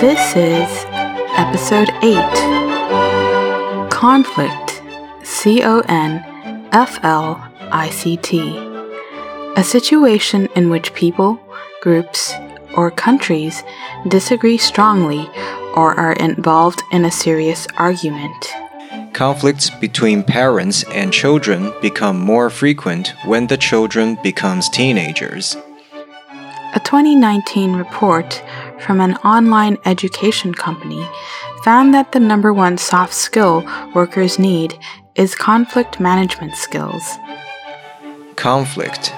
This is episode 8 Conflict C O N F L I C T. A situation in which people, groups, or countries disagree strongly or are involved in a serious argument. Conflicts between parents and children become more frequent when the children becomes teenagers. A 2019 report from an online education company found that the number one soft skill workers need is conflict management skills. Conflict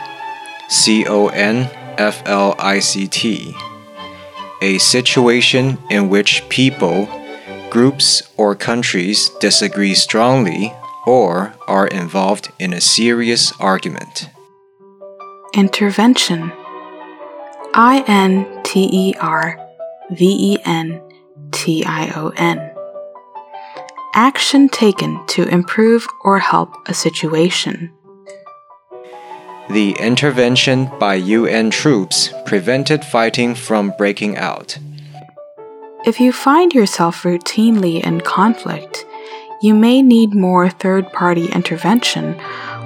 C O N F L I C T. A situation in which people, groups, or countries disagree strongly or are involved in a serious argument. Intervention I N T E R V E N T I O N. Action taken to improve or help a situation. The intervention by UN troops prevented fighting from breaking out. If you find yourself routinely in conflict, you may need more third party intervention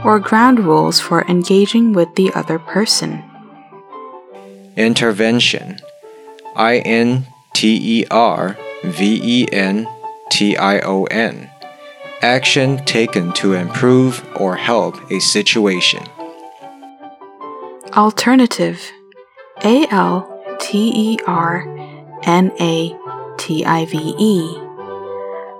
or ground rules for engaging with the other person. Intervention I N T E R V E N T I O N. Action taken to improve or help a situation. Alternative A L T E R N A T I V E.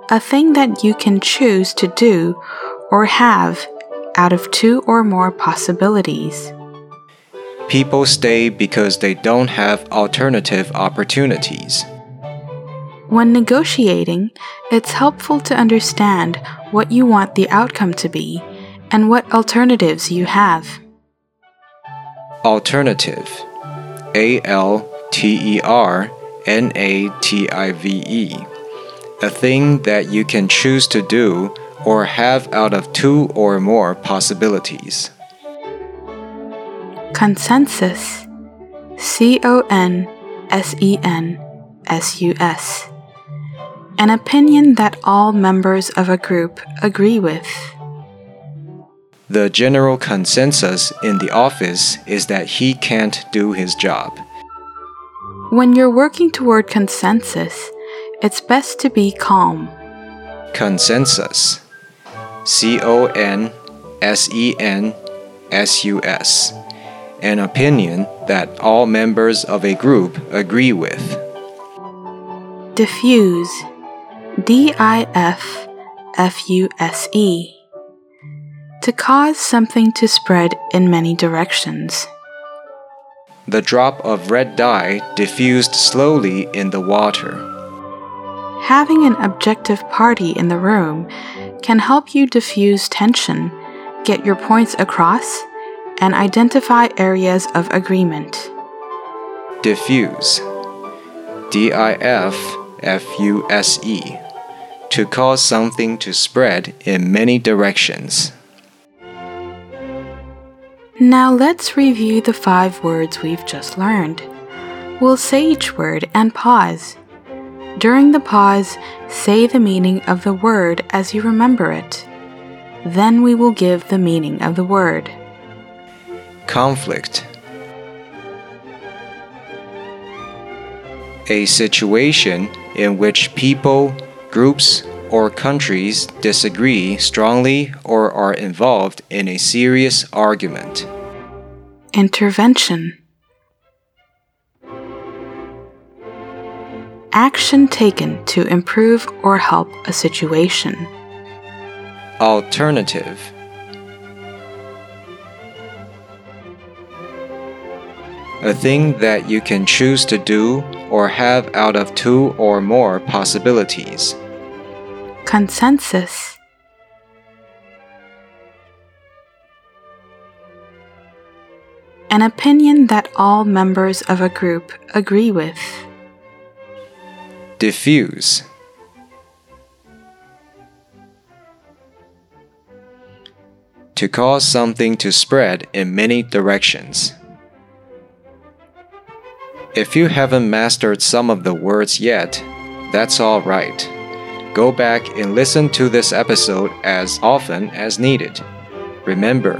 A thing that you can choose to do or have out of two or more possibilities. People stay because they don't have alternative opportunities. When negotiating, it's helpful to understand what you want the outcome to be and what alternatives you have. Alternative A L T E R N A T I V E. A thing that you can choose to do or have out of two or more possibilities. Consensus C O N S E N S U S. An opinion that all members of a group agree with. The general consensus in the office is that he can't do his job. When you're working toward consensus, it's best to be calm. Consensus C O N S E N S U S. An opinion that all members of a group agree with. Diffuse D I F F U S E. To cause something to spread in many directions. The drop of red dye diffused slowly in the water. Having an objective party in the room can help you diffuse tension, get your points across, and identify areas of agreement. Diffuse D I F F U S E. To cause something to spread in many directions. Now let's review the five words we've just learned. We'll say each word and pause. During the pause, say the meaning of the word as you remember it. Then we will give the meaning of the word. Conflict A situation in which people, groups, or countries disagree strongly or are involved in a serious argument. Intervention Action taken to improve or help a situation. Alternative A thing that you can choose to do or have out of two or more possibilities. Consensus An opinion that all members of a group agree with. Diffuse To cause something to spread in many directions. If you haven't mastered some of the words yet, that's all right. Go back and listen to this episode as often as needed. Remember,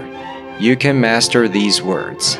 you can master these words.